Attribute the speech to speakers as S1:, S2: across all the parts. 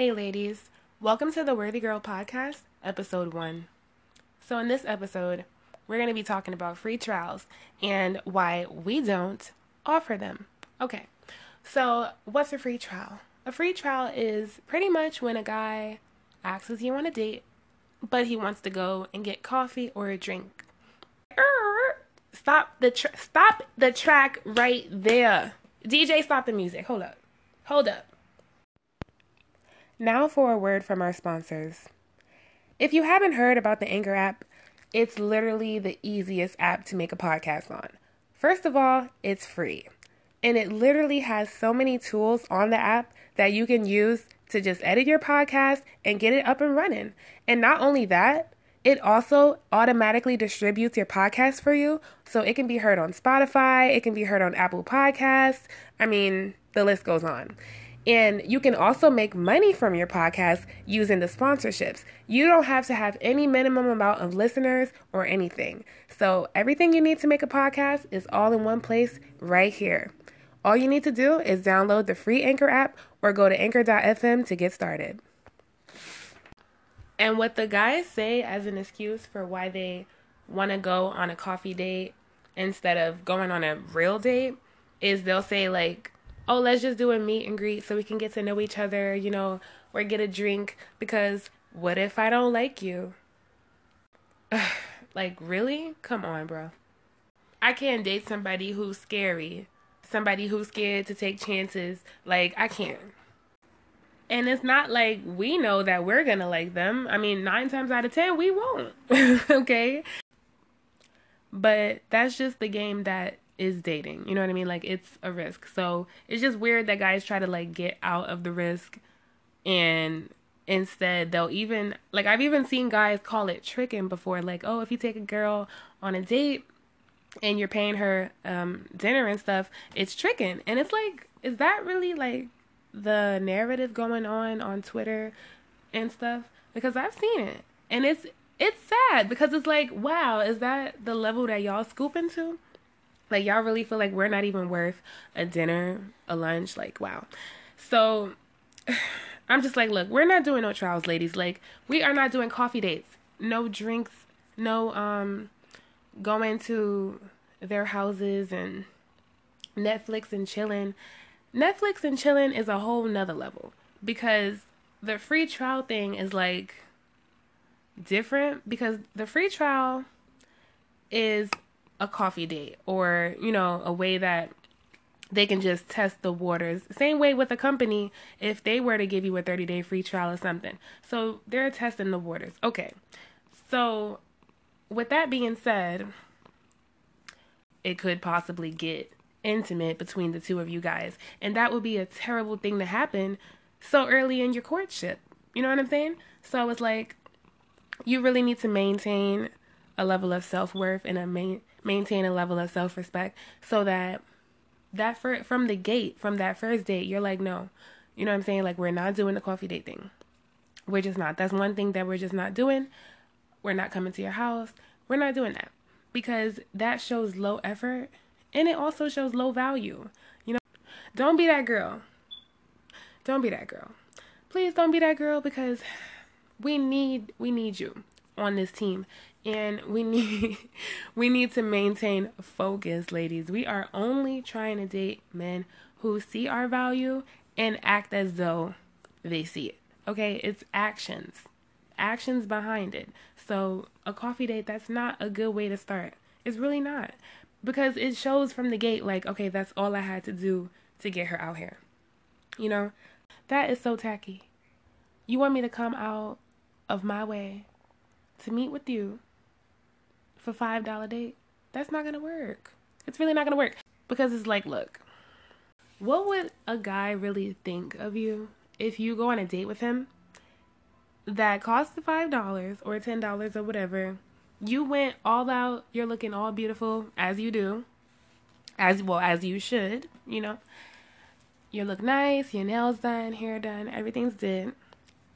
S1: Hey, ladies. Welcome to the Worthy Girl Podcast, episode one. So, in this episode, we're going to be talking about free trials and why we don't offer them. Okay, so what's a free trial? A free trial is pretty much when a guy asks you on a date, but he wants to go and get coffee or a drink. Stop the stop the track right there. DJ, stop the music. Hold up. Hold up. Now for a word from our sponsors. If you haven't heard about the Anchor app, it's literally the easiest app to make a podcast on. First of all, it's free. And it literally has so many tools on the app that you can use to just edit your podcast and get it up and running. And not only that, it also automatically distributes your podcast for you. So it can be heard on Spotify, it can be heard on Apple Podcasts. I mean, the list goes on. And you can also make money from your podcast using the sponsorships. You don't have to have any minimum amount of listeners or anything. So, everything you need to make a podcast is all in one place right here. All you need to do is download the free Anchor app or go to anchor.fm to get started. And what the guys say as an excuse for why they want to go on a coffee date instead of going on a real date is they'll say, like, oh, let's just do a meet and greet so we can get to know each other, you know, or get a drink because what if I don't like you? like, really? Come on, bro. I can't date somebody who's scary, somebody who's scared to take chances. Like, I can't. And it's not like we know that we're gonna like them. I mean, nine times out of ten, we won't. okay? But that's just the game that is dating. You know what I mean? Like it's a risk. So it's just weird that guys try to like get out of the risk and instead they'll even like I've even seen guys call it tricking before like, "Oh, if you take a girl on a date and you're paying her um dinner and stuff, it's tricking." And it's like, is that really like the narrative going on on Twitter and stuff? Because I've seen it. And it's it's sad because it's like, wow, is that the level that y'all scoop into? Like y'all really feel like we're not even worth a dinner, a lunch, like wow. So I'm just like, look, we're not doing no trials, ladies. Like we are not doing coffee dates. No drinks, no um going to their houses and Netflix and chilling. Netflix and chilling is a whole nother level because the free trial thing is like different because the free trial is a coffee date or, you know, a way that they can just test the waters. Same way with a company if they were to give you a 30 day free trial or something. So they're testing the waters. Okay. So, with that being said, it could possibly get intimate between the two of you guys. And that would be a terrible thing to happen so early in your courtship. You know what I'm saying? So it's like you really need to maintain a level of self worth and a main, maintain a level of self respect so that that for, from the gate, from that first date, you're like, no, you know what I'm saying? Like, we're not doing the coffee date thing. We're just not. That's one thing that we're just not doing. We're not coming to your house. We're not doing that because that shows low effort and it also shows low value. You know, don't be that girl. Don't be that girl. Please don't be that girl because we need we need you on this team and we need we need to maintain focus ladies. We are only trying to date men who see our value and act as though they see it. Okay? It's actions. Actions behind it. So a coffee date that's not a good way to start. It's really not. Because it shows from the gate like okay that's all i had to do to get her out here. You know? That is so tacky. You want me to come out of my way to meet with you for five dollar date, that's not gonna work. It's really not gonna work because it's like, look, what would a guy really think of you if you go on a date with him that costs five dollars or ten dollars or whatever? You went all out. You're looking all beautiful as you do, as well as you should. You know, you look nice. Your nails done, hair done, everything's did,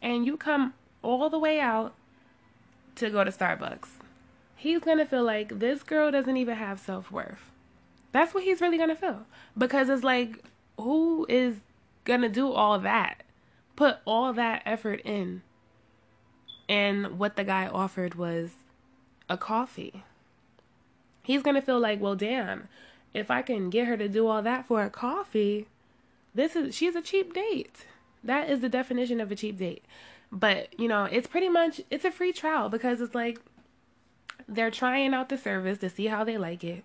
S1: and you come all the way out to go to Starbucks he's gonna feel like this girl doesn't even have self worth. That's what he's really gonna feel. Because it's like, who is gonna do all that put all that effort in. And what the guy offered was a coffee. He's going to feel like, well, damn, if I can get her to do all that for a coffee, this is she's a cheap date. That is the definition of a cheap date. But, you know, it's pretty much it's a free trial because it's like they're trying out the service to see how they like it.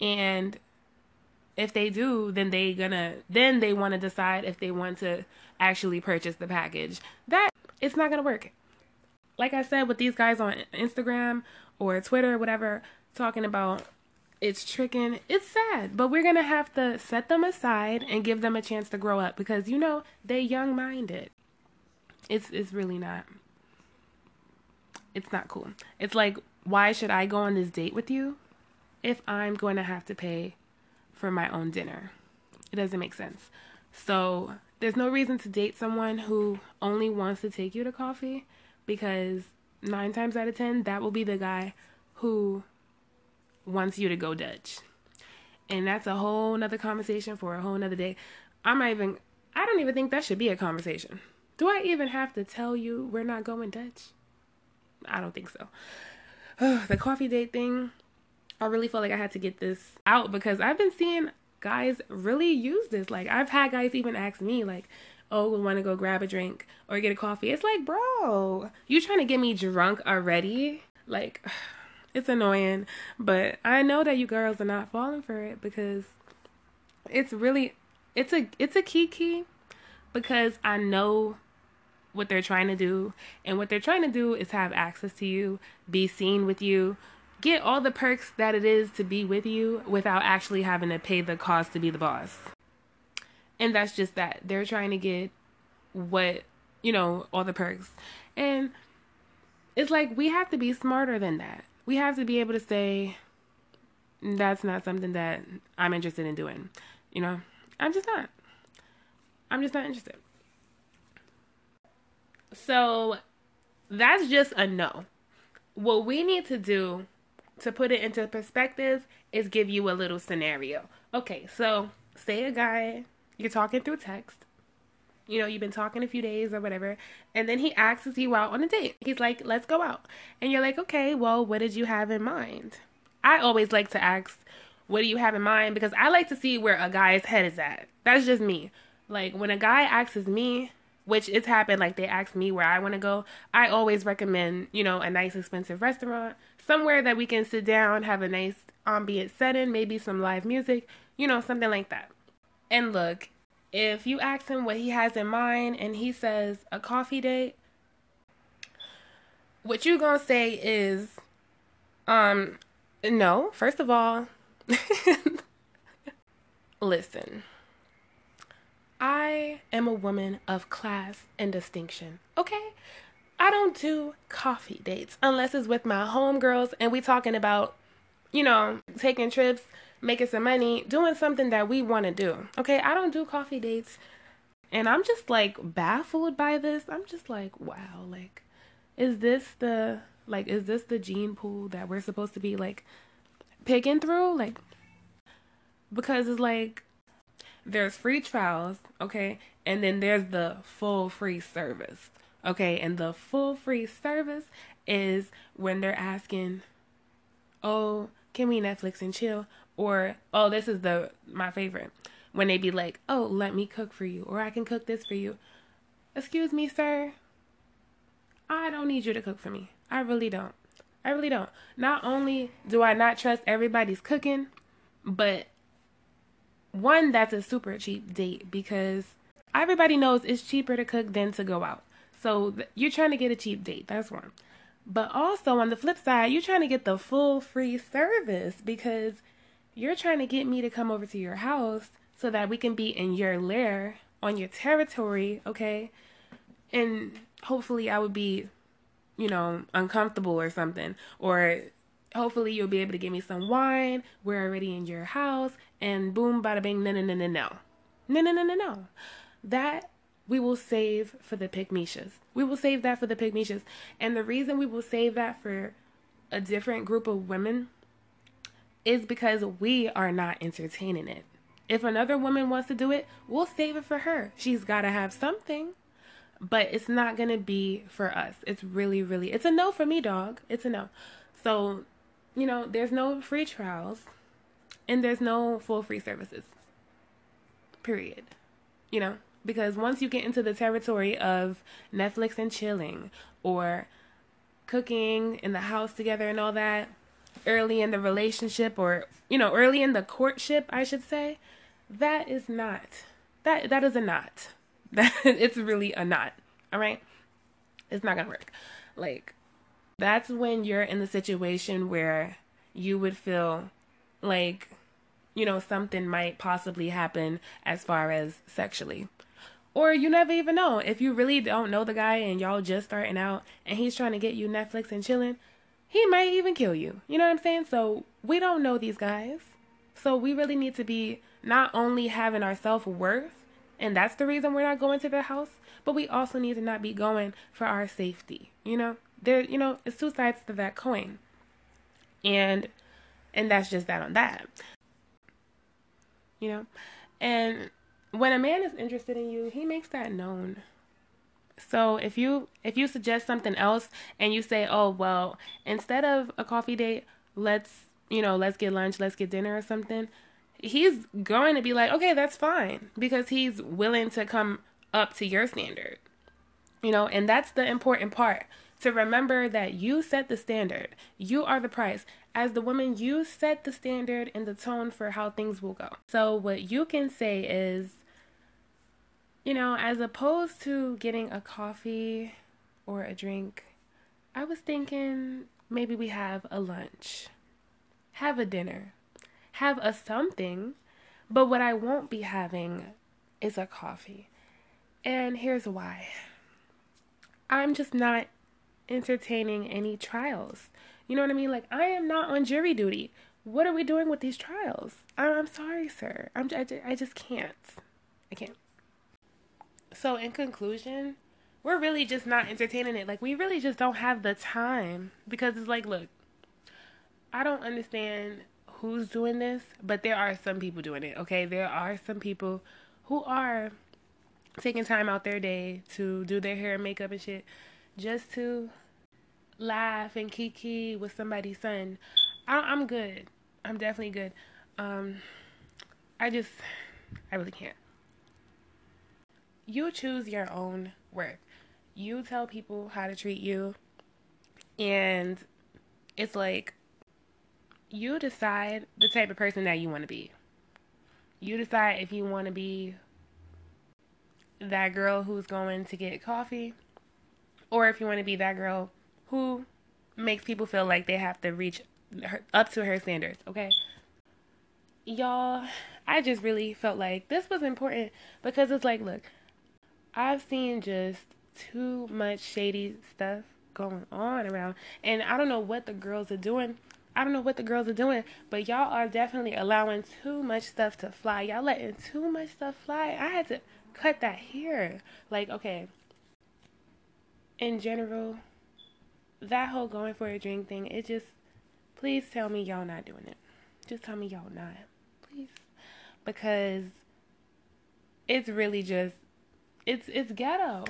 S1: And if they do, then they gonna then they want to decide if they want to actually purchase the package. That it's not gonna work. Like I said with these guys on Instagram or Twitter whatever, talking about it's tricking. It's sad, but we're gonna have to set them aside and give them a chance to grow up because you know they young minded. It's it's really not. It's not cool. It's like why should I go on this date with you if I'm going to have to pay for my own dinner? It doesn't make sense. So there's no reason to date someone who only wants to take you to coffee because nine times out of ten that will be the guy who wants you to go Dutch. And that's a whole nother conversation for a whole nother day. I'm not even, I don't even think that should be a conversation. Do I even have to tell you we're not going Dutch? I don't think so. the coffee date thing, I really felt like I had to get this out because I've been seeing guys really use this. Like, I've had guys even ask me, like, oh, we want to go grab a drink or get a coffee. It's like, bro, you trying to get me drunk already? Like, it's annoying, but I know that you girls are not falling for it because it's really it's a it's a key key because I know what they're trying to do and what they're trying to do is have access to you, be seen with you, get all the perks that it is to be with you without actually having to pay the cost to be the boss. And that's just that. They're trying to get what, you know, all the perks. And it's like we have to be smarter than that we have to be able to say that's not something that I'm interested in doing. You know, I'm just not. I'm just not interested. So that's just a no. What we need to do to put it into perspective is give you a little scenario. Okay, so say a guy, you're talking through text, you know, you've been talking a few days or whatever, and then he asks you out on a date. He's like, let's go out. And you're like, okay, well, what did you have in mind? I always like to ask, what do you have in mind? Because I like to see where a guy's head is at. That's just me. Like, when a guy asks me, which it's happened, like they ask me where I want to go, I always recommend, you know, a nice expensive restaurant, somewhere that we can sit down, have a nice ambient setting, maybe some live music, you know, something like that. And look, if you ask him what he has in mind and he says a coffee date, what you gonna say is, um, no. First of all, listen. I am a woman of class and distinction. Okay? I don't do coffee dates unless it's with my homegirls and we talking about, you know, taking trips making some money, doing something that we want to do. Okay, I don't do coffee dates. And I'm just like baffled by this. I'm just like, wow, like is this the like is this the gene pool that we're supposed to be like picking through? Like because it's like there's free trials, okay? And then there's the full free service. Okay, and the full free service is when they're asking, "Oh, can we Netflix and chill?" Or, oh, this is the my favorite. When they be like, "Oh, let me cook for you," or "I can cook this for you." Excuse me, sir. I don't need you to cook for me. I really don't. I really don't. Not only do I not trust everybody's cooking, but one that's a super cheap date because everybody knows it's cheaper to cook than to go out. So you're trying to get a cheap date. That's one. But also on the flip side, you're trying to get the full free service because you're trying to get me to come over to your house so that we can be in your lair on your territory, okay? And hopefully I would be, you know, uncomfortable or something. Or hopefully you'll be able to give me some wine. We're already in your house. And boom, bada bing, no, no, no, no, no. No, no, no, no, no. That we will save for the pygmishas. We will save that for the pygmishas. And the reason we will save that for a different group of women is because we are not entertaining it. If another woman wants to do it, we'll save it for her. She's got to have something. But it's not going to be for us. It's really, really, it's a no for me, dog. It's a no. So, you know, there's no free trials and there's no full free services. Period. You know, because once you get into the territory of Netflix and chilling or cooking in the house together and all that, early in the relationship or you know early in the courtship i should say that is not that that is a not. That it's really a not. All right? It's not gonna work. Like that's when you're in the situation where you would feel like you know something might possibly happen as far as sexually or you never even know if you really don't know the guy and y'all just starting out and he's trying to get you netflix and chilling he might even kill you. You know what I'm saying? So we don't know these guys. So we really need to be not only having our self worth, and that's the reason we're not going to the house, but we also need to not be going for our safety. You know, there, you know, it's two sides to that coin, and and that's just that on that. You know, and when a man is interested in you, he makes that known. So if you if you suggest something else and you say, "Oh, well, instead of a coffee date, let's, you know, let's get lunch, let's get dinner or something." He's going to be like, "Okay, that's fine," because he's willing to come up to your standard. You know, and that's the important part. To remember that you set the standard. You are the price. As the woman, you set the standard and the tone for how things will go. So what you can say is you know, as opposed to getting a coffee or a drink, I was thinking maybe we have a lunch, have a dinner, have a something, but what I won't be having is a coffee. And here's why I'm just not entertaining any trials. You know what I mean? Like, I am not on jury duty. What are we doing with these trials? I'm, sorry, sir. I'm, I, I just can't. I can't. So, in conclusion, we're really just not entertaining it. Like, we really just don't have the time because it's like, look, I don't understand who's doing this, but there are some people doing it, okay? There are some people who are taking time out their day to do their hair and makeup and shit just to laugh and kiki with somebody's son. I, am good. I'm definitely good. Um, I just, I really can't you choose your own worth. You tell people how to treat you. And it's like you decide the type of person that you want to be. You decide if you want to be that girl who's going to get coffee or if you want to be that girl who makes people feel like they have to reach her, up to her standards, okay? Y'all, I just really felt like this was important because it's like, look, I've seen just too much shady stuff going on around. And I don't know what the girls are doing. I don't know what the girls are doing, but y'all are definitely allowing too much stuff to fly. Y'all letting too much stuff fly. I had to cut that here. Like, okay. In general, that whole going for a drink thing, it just please tell me y'all not doing it. Just tell me y'all not. Please. Because it's really just it's it's ghetto.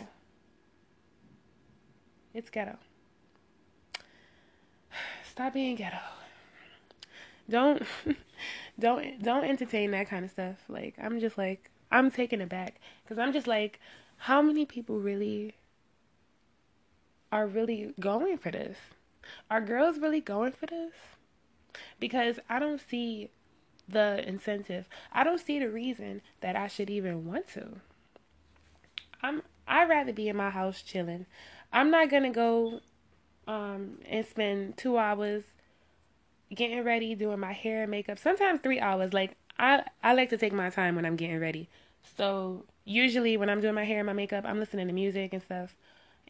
S1: It's ghetto. Stop being ghetto. Don't don't don't entertain that kind of stuff. Like I'm just like I'm taken aback cuz I'm just like how many people really are really going for this? Are girls really going for this? Because I don't see the incentive. I don't see the reason that I should even want to. I'm I'd rather be in my house chilling. I'm not gonna go um and spend two hours getting ready, doing my hair and makeup. Sometimes three hours. Like I I like to take my time when I'm getting ready. So usually when I'm doing my hair and my makeup, I'm listening to music and stuff.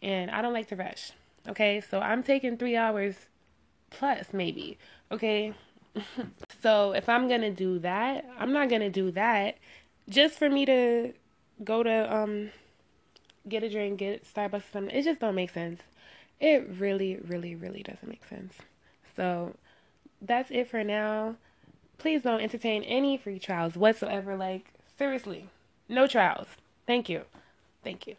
S1: And I don't like to rush. Okay, so I'm taking three hours plus maybe. Okay. so if I'm gonna do that, I'm not gonna do that just for me to go to um get a drink, get Starbucks, something. It just don't make sense. It really, really, really doesn't make sense. So that's it for now. please don't entertain any free trials whatsoever. Like, seriously, no trials. Thank you. Thank you.